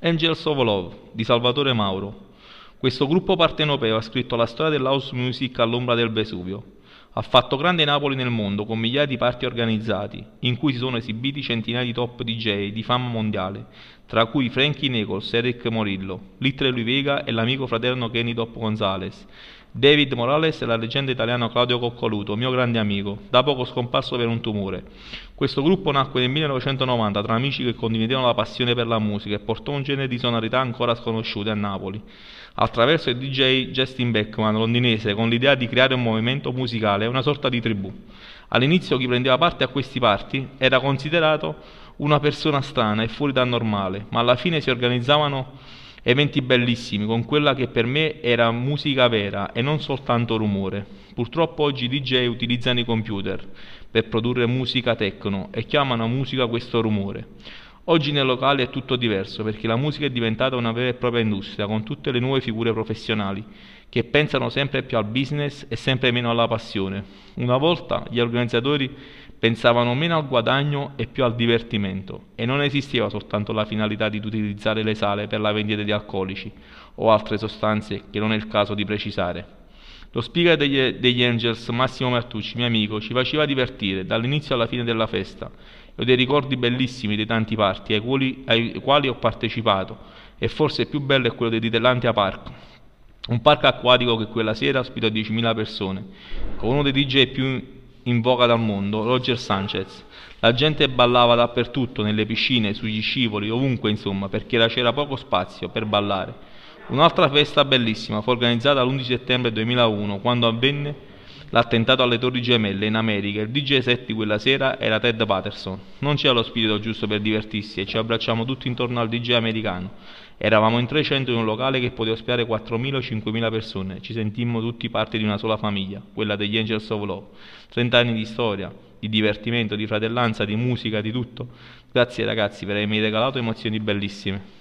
Angels of Love di Salvatore Mauro. Questo gruppo partenopeo ha scritto la storia dell'house music all'ombra del Vesuvio. Ha fatto grande Napoli nel mondo con migliaia di party organizzati, in cui si sono esibiti centinaia di top DJ di fama mondiale, tra cui Frankie Nichols, Eric Morillo, Little Louis Vega e l'amico fraterno Kenny Dop Gonzalez, David Morales e la leggenda italiana Claudio Coccoluto, mio grande amico, da poco scomparso per un tumore. Questo gruppo nacque nel 1990 tra amici che condividevano la passione per la musica e portò un genere di sonorità ancora sconosciute a Napoli attraverso il DJ Justin Beckman londinese con l'idea di creare un movimento musicale, una sorta di tribù. All'inizio chi prendeva parte a questi party era considerato una persona strana e fuori dal normale, ma alla fine si organizzavano eventi bellissimi con quella che per me era musica vera e non soltanto rumore. Purtroppo oggi i DJ utilizzano i computer per produrre musica techno e chiamano musica questo rumore. Oggi nel locale è tutto diverso perché la musica è diventata una vera e propria industria con tutte le nuove figure professionali che pensano sempre più al business e sempre meno alla passione. Una volta gli organizzatori pensavano meno al guadagno e più al divertimento e non esisteva soltanto la finalità di utilizzare le sale per la vendita di alcolici o altre sostanze che non è il caso di precisare. Lo speaker degli, degli Angels, Massimo Martucci, mio amico, ci faceva divertire dall'inizio alla fine della festa ho dei ricordi bellissimi di tanti party ai quali, ai quali ho partecipato e forse il più bello è quello di Ditellantia Park, un parco acquatico che quella sera ospitò 10.000 persone, con uno dei DJ più in voga dal mondo, Roger Sanchez. La gente ballava dappertutto, nelle piscine, sugli scivoli, ovunque insomma, perché c'era poco spazio per ballare. Un'altra festa bellissima fu organizzata l'11 settembre 2001, quando avvenne L'attentato alle Torri Gemelle in America, il DJ set di quella sera era Ted Patterson. Non c'era lo spirito giusto per divertirsi e ci abbracciamo tutti intorno al DJ americano. Eravamo in 300 in un locale che poteva ospitare 4.000 o 5.000 persone. Ci sentimmo tutti parte di una sola famiglia, quella degli Angels of Love. 30 anni di storia, di divertimento, di fratellanza, di musica, di tutto. Grazie ragazzi per avermi regalato emozioni bellissime.